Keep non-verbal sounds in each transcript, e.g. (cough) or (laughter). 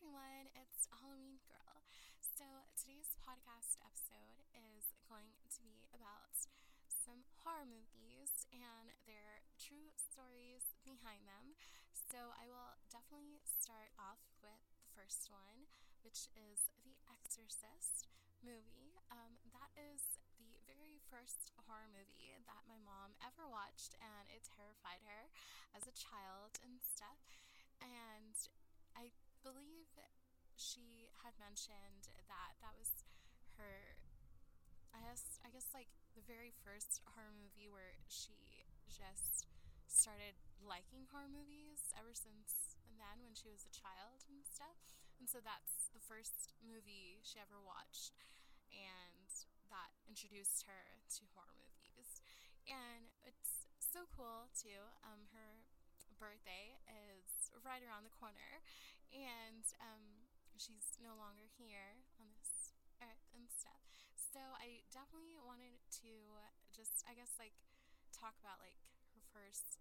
everyone, it's Halloween Girl. So, today's podcast episode is going to be about some horror movies and their true stories behind them. So, I will definitely start off with the first one, which is The Exorcist movie. Um, that is the very first horror movie that my mom ever watched, and it terrified her as a child and stuff. And I believe she had mentioned that that was her I guess I guess like the very first horror movie where she just started liking horror movies ever since then when she was a child and stuff. And so that's the first movie she ever watched and that introduced her to horror movies. And it's so cool too. Um, her birthday is right around the corner, and um, she's no longer here on this earth and stuff. So I definitely wanted to just, I guess, like talk about like her first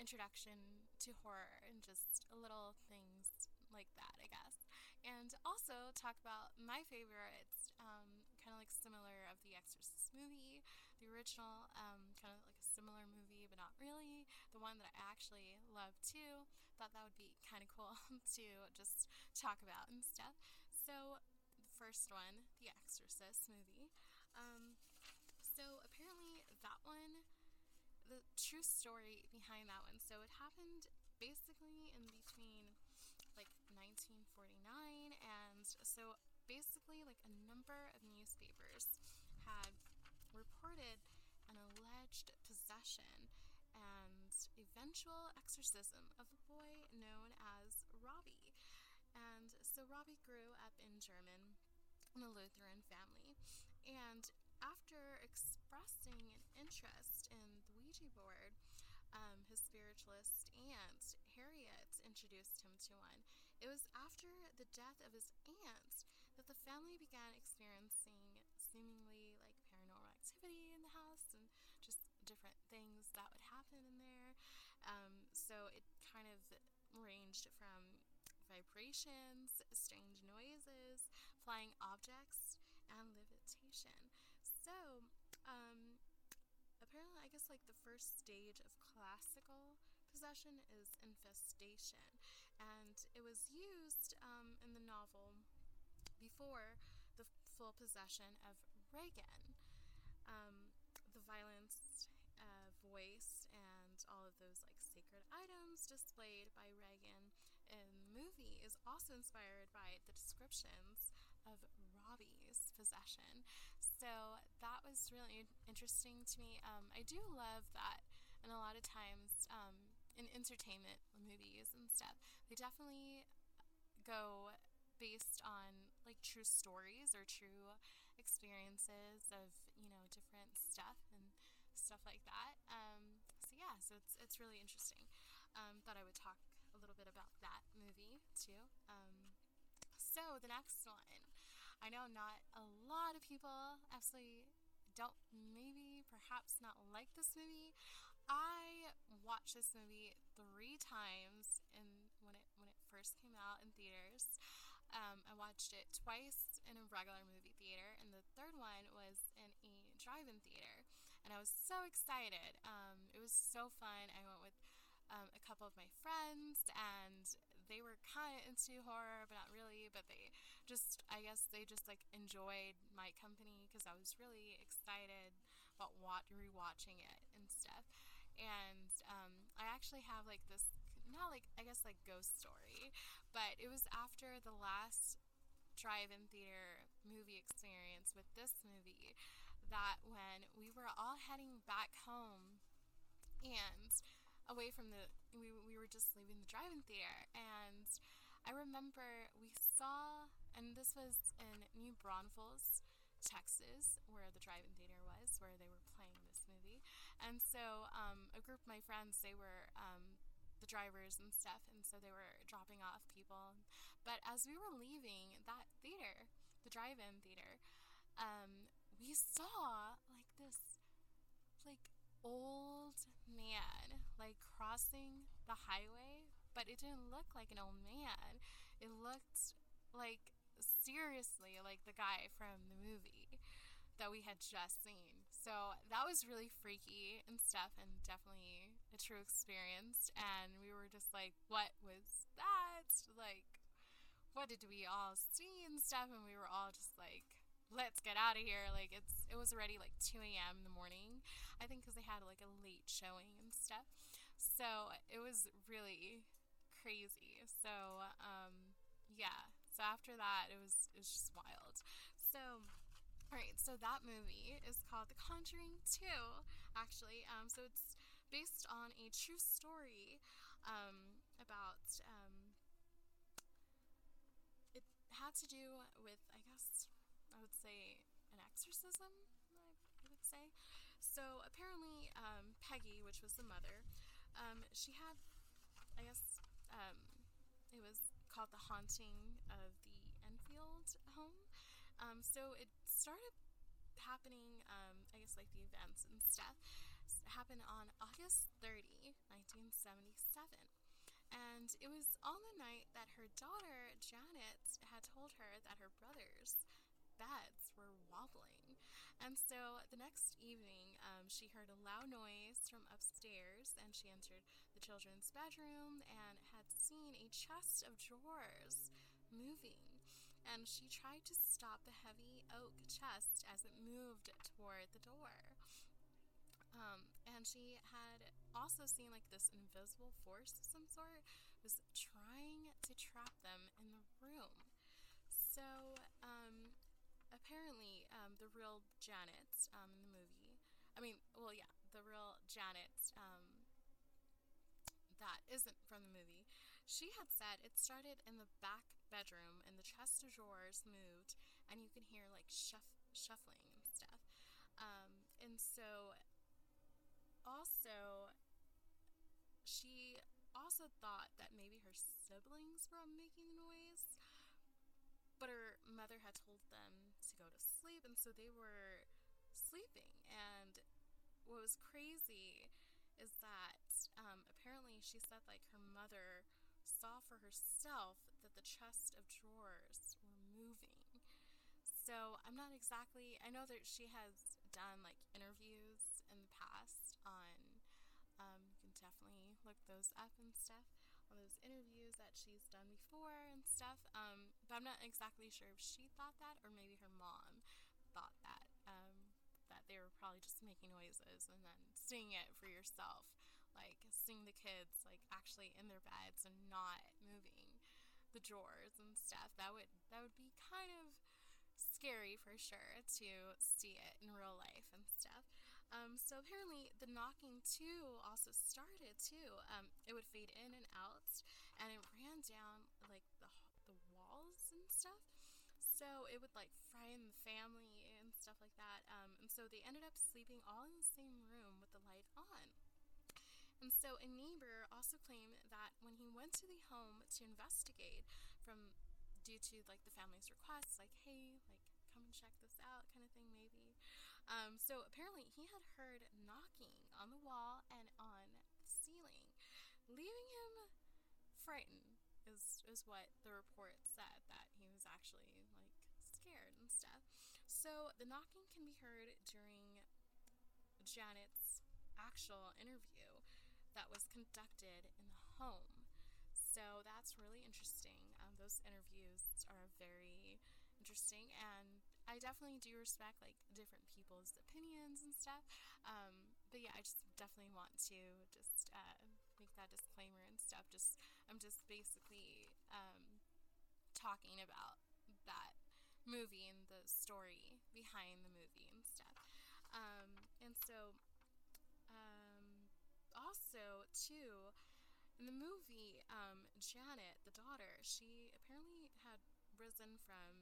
introduction to horror and just little things like that, I guess. And also talk about my favorites, um, kind of like similar of the Exorcist movie, the original, um, kind of like a similar movie, not really. The one that I actually love too. Thought that would be kind of cool (laughs) to just talk about and stuff. So, the first one, the Exorcist movie. Um, so apparently that one the true story behind that one. So it happened basically in between like 1949 and so basically like a number of newspapers had reported an alleged possession eventual exorcism of a boy known as Robbie. And so Robbie grew up in German in a Lutheran family. And after expressing an interest in the Ouija board, um, his spiritualist aunt, Harriet, introduced him to one. It was after the death of his aunt that the family began experiencing seemingly like paranormal activity in the house and just different things that would happen in there. Um, so it kind of ranged from vibrations, strange noises, flying objects, and levitation. So, um, apparently, I guess like the first stage of classical possession is infestation, and it was used um, in the novel before the full possession of Regan. Um, the violence uh, voice and all of those like sacred displayed by Regan in the movie is also inspired by the descriptions of Robbie's possession. So that was really interesting to me. Um, I do love that, and a lot of times um, in entertainment movies and stuff, they definitely go based on like true stories or true experiences of you know different stuff and stuff like that. Um, so yeah, so it's it's really interesting. Um, thought I would talk a little bit about that movie too. Um, so the next one, I know not a lot of people absolutely don't maybe perhaps not like this movie. I watched this movie three times in when it when it first came out in theaters. Um, I watched it twice in a regular movie theater, and the third one was in a drive-in theater, and I was so excited. Um, it was so fun. I went with um, a couple of my friends, and they were kind of into horror, but not really. But they just, I guess, they just like enjoyed my company because I was really excited about watch, rewatching it and stuff. And um, I actually have like this, not like I guess like ghost story, but it was after the last drive-in theater movie experience with this movie that when we were all heading back home and away from the we, we were just leaving the drive-in theater. And i remember we saw and this was in new braunfels texas where the drive-in theater was where they were playing this movie. And so um, a group of my friends they were um, the drivers and stuff and so they were dropping off people. But as we were leaving that theater the drive-in theater um, we saw like this like old man like crossing the highway, but it didn't look like an old man. it looked like seriously like the guy from the movie that we had just seen. So that was really freaky and stuff, and definitely a true experience. And we were just like, what was that? Like, what did we all see and stuff? And we were all just like, let's get out of here. Like, it's it was already like 2 a.m. in the morning, I think, because they had like a late showing and stuff. So it was really crazy. So, um, yeah. So after that, it was it was just wild. So all right, so that movie is called The Conjuring 2, actually. Um, so it's based on a true story um, about. Um, it had to do with, I guess, I would say, an exorcism, I would say. So apparently, um, Peggy, which was the mother, um, she had, I guess, um, it was called The Haunting of the Enfield home. Um, so it started happening, um, I guess, like the events and stuff, happened on August 30, 1977. And it was on the night that her daughter, Janet, had told her that her brother's beds were wobbling. And so the next evening, um, she heard a loud noise from upstairs and she entered the children's bedroom and had seen a chest of drawers moving and she tried to stop the heavy oak chest as it moved toward the door. Um, and she had also seen like this invisible force of some sort was trying to trap them in the room. So um, apparently, um, the real Janet um, in the movie, I mean, well, yeah, the real Janet um, that isn't from the movie, she had said it started in the back bedroom and the chest of drawers moved and you can hear like shuff- shuffling and stuff. Um, and so also she also thought that maybe her siblings were making the noise but her mother had told them to go to sleep and so they were sleeping and what was crazy is that um, apparently she said like her mother saw for herself that the chest of drawers were moving. So I'm not exactly, I know that she has done like interviews in the past on, um, you can definitely look those up and stuff, that she's done before and stuff. Um, but I'm not exactly sure if she thought that or maybe her mom thought that. Um, that they were probably just making noises and then seeing it for yourself like seeing the kids like actually in their beds and not moving the drawers and stuff. That would that would be kind of scary for sure to see it in real life and stuff. Um, so apparently the knocking too also started too. Um, it would fade in and out, and it ran down like the the walls and stuff. So it would like frighten the family and stuff like that. Um, and so they ended up sleeping all in the same room with the light on. And so a neighbor also claimed that when he went to the home to investigate from due to like the family's requests, like, hey, like come and check this out kind of thing maybe. Um, so apparently he had heard knocking on the wall and on the ceiling, leaving him frightened is is what the report said that he was actually like scared and stuff. So the knocking can be heard during Janet's actual interview that was conducted in the home. So that's really interesting. Um, those interviews are very interesting, and I definitely do respect like different people's opinions and stuff. Um, but yeah, I just definitely want to just uh, make that disclaimer and stuff. Just I'm just basically um, talking about that movie and the story behind the movie and stuff. Um, and so also, too, in the movie, um, Janet, the daughter, she apparently had risen from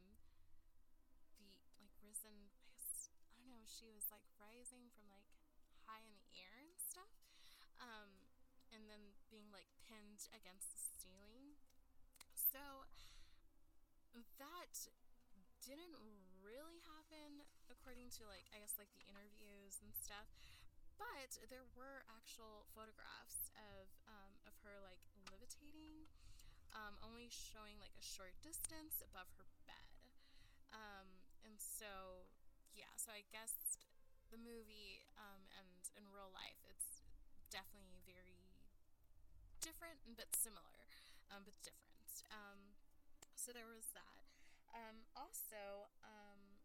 the, like, risen, I guess, I don't know, she was, like, rising from, like, high in the air and stuff. Um, and then being, like, pinned against the ceiling. So, that didn't really happen according to, like, I guess, like, the interviews and stuff. But there were actual photographs of um, of her like levitating, um, only showing like a short distance above her bed. Um, and so, so I guess the movie um, and in real life, it's definitely very different but similar, um, but different. Um, so there was that. Um, also, um,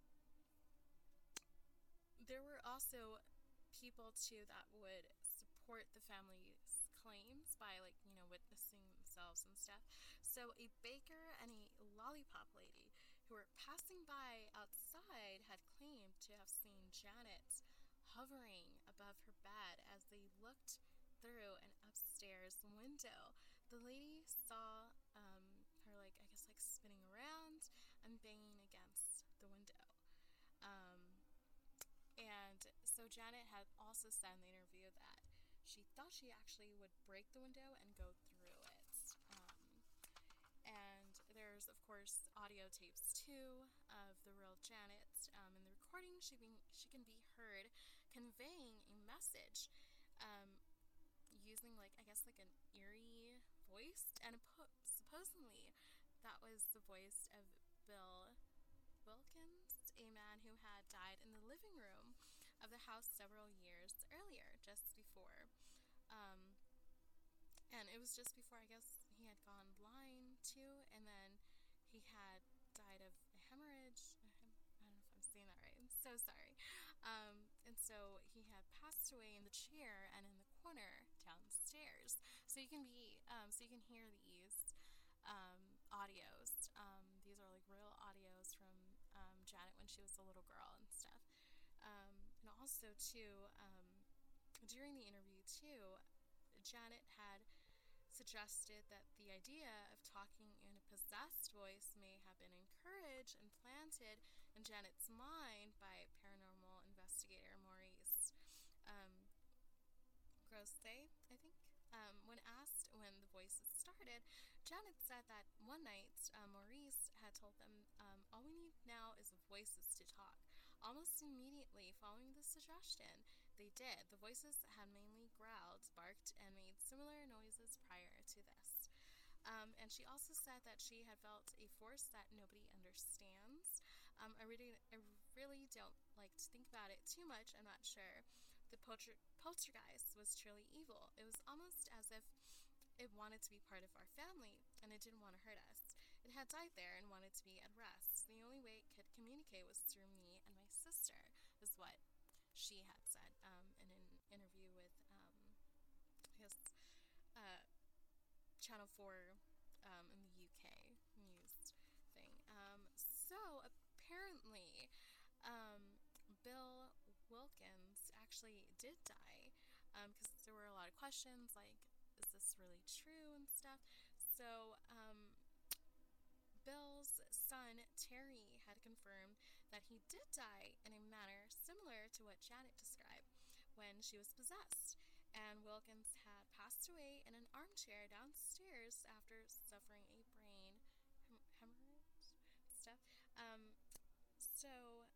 there were also people too that would support the family's claims by like you know witnessing themselves and stuff. So a baker and a lollipop lady who were passing by outside had claimed to have seen Janet hovering above her bed as they looked through an upstairs window. The lady saw um, her, like, I guess, like spinning around and banging against the window. Um, and so Janet had also said in the interview that she thought she actually would break the window and go through it. Um, and there's, of course, audio tapes too of the real Janet. Um, in the recording, she, being, she can be heard conveying a message um, using, like, I guess, like an eerie voice. And po- supposedly, that was the voice of Bill Wilkins, a man who had died in the living room of the house several years earlier, just before. Um, and it was just before, I guess, he had gone blind too, and then he had died of a hemorrhage. I don't know if I'm saying that right. I'm so sorry. Um, and so he had passed away in the chair and in the corner downstairs. So you can be, um, so you can hear these um, audios. Um, these are like real audios from um, Janet when she was a little girl and stuff. Um, and also too, um, during the interview too, Janet had suggested that the idea of talking in a possessed voice may have been encouraged and planted in Janet's mind by paranormal investigator Maurice um, Grosse, I think. Um, when asked when the voices started, Janet said that one night uh, Maurice had told them, um, All we need now is the voices to talk. Almost immediately following the suggestion, they did. The voices had mainly growled, barked, and made similar noises prior to this. Um, and she also said that she had felt a force that nobody understands. Um, I really, I really don't like to think about it too much. I'm not sure the polter- poltergeist was truly evil. It was almost as if it wanted to be part of our family and it didn't want to hurt us. It had died there and wanted to be at rest. The only way it could communicate was through me and my sister, is what she had said um, in an interview with, um, guess, uh, Channel 4 um, in the UK news thing. Um, so apparently, um, Bill Wilkins actually did die because um, there were a lot of questions like, is this really true and stuff? So, um, Bill's son, Terry, had confirmed that he did die in a manner similar to what Janet described when she was possessed. And Wilkins had passed away in an armchair downstairs after suffering a brain hem- hemorrhage stuff. Um, so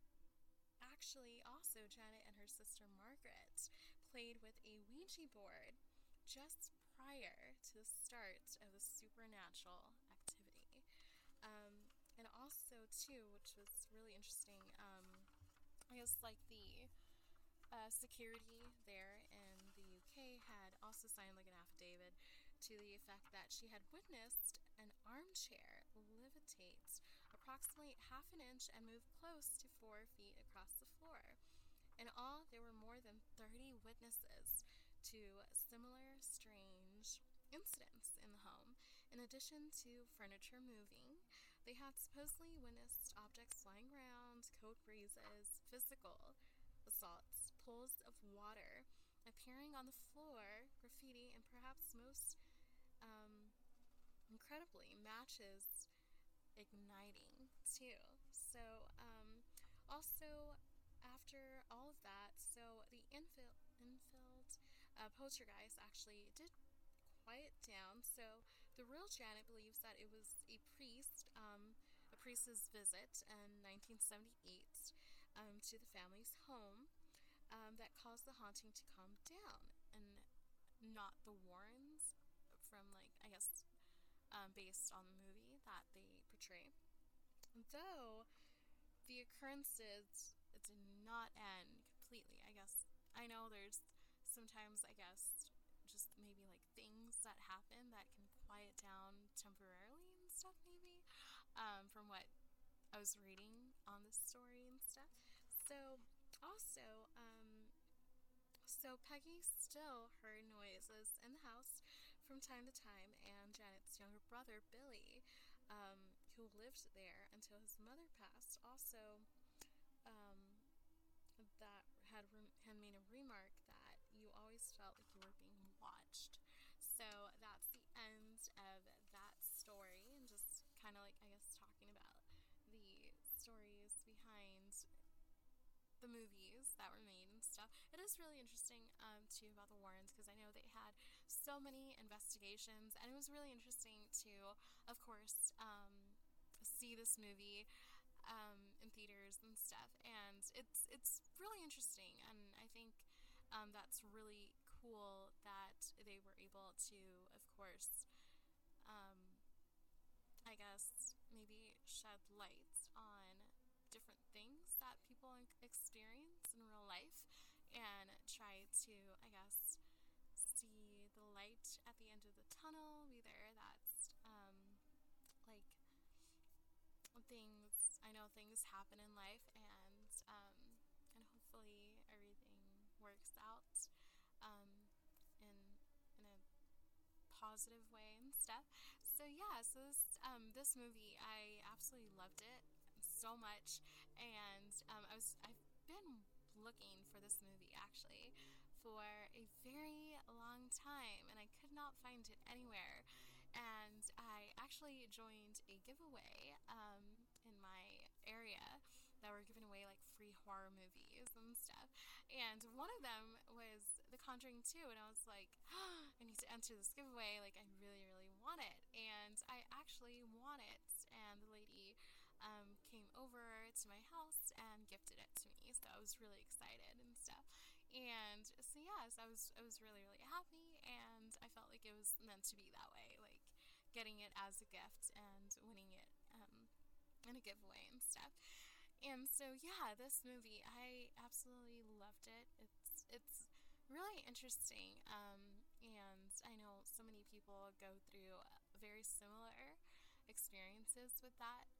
actually, also, Janet and her sister Margaret played with a Ouija board just prior to the start of the supernatural activity. Um, and also, too, which was really interesting, um, I guess, like the uh, security there in the UK had also signed like an affidavit to the effect that she had witnessed an armchair levitate approximately half an inch and move close to four feet across the floor. In all, there were more than 30 witnesses to similar strange incidents in the home. In addition to furniture moving, they had supposedly witnessed objects flying around, cold breezes, physical assaults, pools of water appearing on the floor, graffiti, and perhaps most um, incredibly, matches igniting too. So, um, also after all of that, so the infill, Enfield uh, poltergeist actually did quiet down. So the real Janet believes that it was a priest, um, a priest's visit in 1978 um, to the family's home um, that caused the haunting to calm down, and not the Warrens from like I guess um, based on the movie that they portray. Though the occurrences did not end completely, I guess. I know there's sometimes, I guess, just maybe like things that happen that can quiet down temporarily and stuff, maybe, um, from what I was reading on the story and stuff. So, also, um, so Peggy still heard noises in the house from time to time, and Janet's younger brother, Billy, um, who lived there until his mother passed, also um, that had, re- had made a remark that you always felt like you were being watched. So that's the end of that story, and just kind of like, I guess, talking about the stories behind the movies that were made and stuff. It is really interesting um, too about the Warrens because I know they had so many investigations, and it was really interesting to, of course, um, see this movie um, in theaters and stuff. And it's it's really interesting, and I think um, that's really cool that they were able to, of course. Um, I guess maybe shed light on different things that people experience in real life and try to, I guess, see the light at the end of the tunnel, whether that's um, like things, I know things happen in life and, um, and hopefully everything works out um, in, in a positive way and stuff. So yeah, so this, um, this movie, I absolutely loved it so much, and um, I was I've been looking for this movie actually for a very long time, and I could not find it anywhere. And I actually joined a giveaway um, my area that were giving away like free horror movies and stuff. And one of them was The Conjuring 2, and I was like, oh, (gasps) I need to enter this giveaway. Like, I really, really want it. And I actually won it. And the lady um, came over to my house and gifted it to me. So I was really excited and stuff. And so yes, I was I was really really happy, and I felt like it was meant to be that way, like getting it as a gift and winning it in a giveaway and stuff. And so yeah, this movie I absolutely loved it. It's it's really interesting, um, and I know so many people go through very similar experiences with that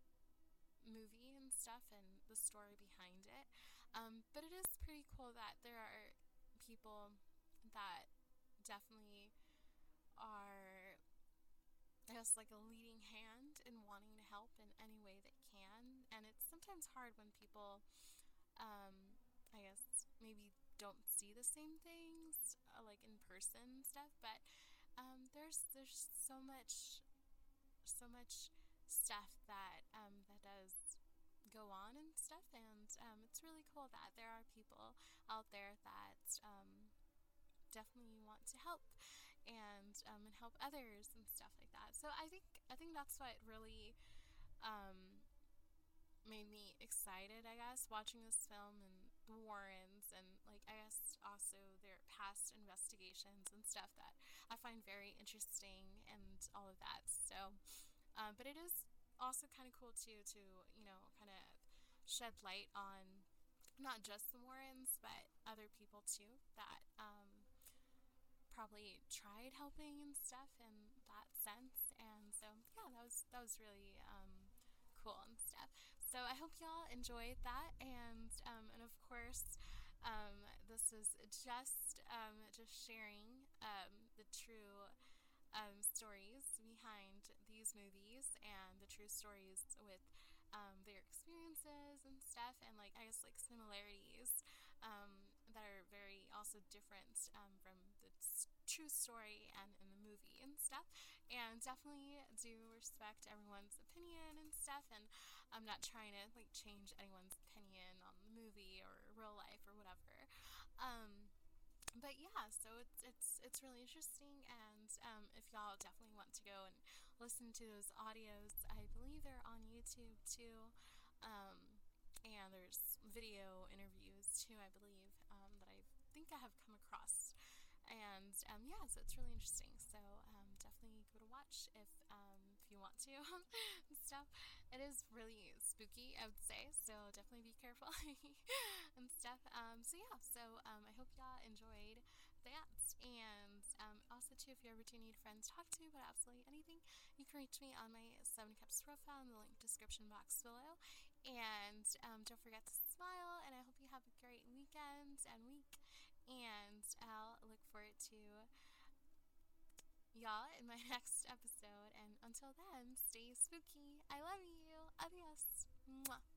movie and stuff and the story behind it. Um, but it is pretty cool that there are people that definitely are, I guess, like a leading hand in wanting to help in any way they can. And it's sometimes hard when people, um, I guess, maybe don't see the same things uh, like in person stuff. But um, there's there's so much, so much stuff that um, that does go on and stuff. And um, it's really cool that there are people out there that um, definitely want to help and um, and help others and stuff like that. So I think I think that's what really um, made me excited. I guess watching this film and the Warrens and like I guess also their past investigations and stuff that I find very interesting and all of that. So, um, but it is also kind of cool too to you know kind of shed light on not just the Warrens but other people too that um, probably tried helping and stuff in that sense and so yeah that was that was really um, cool and stuff so I hope y'all enjoyed that and um, and of course um, this is just um, just sharing um, the true um, stories behind these movies and the true stories with um, their experiences and stuff, and like I guess like similarities that are very also different from the true story and in the movie and stuff. And definitely do respect everyone's opinion and stuff. And I'm not trying to like change anyone's opinion on the movie or real life or whatever. Um, but yeah, so it's it's it's really interesting, and um, if y'all definitely want to go and listen to those audios, I believe they're on YouTube too, um, and there's video interviews too, I believe um, that I think I have come across, and um, yeah, so it's really interesting. So um, definitely it a watch if um, if you want to (laughs) and stuff. It is really spooky, I would say, so definitely be careful (laughs) and stuff. Um, so yeah, so um, I hope y'all enjoyed that. And um, also too, if you ever do need friends to talk to about absolutely anything, you can reach me on my Seven Cups profile in the link description box below. And um, don't forget to smile. And I hope you have a great weekend and week. And I'll look forward to y'all in my (laughs) next episode. And until then, stay spooky. I love you. Adios. Mwah.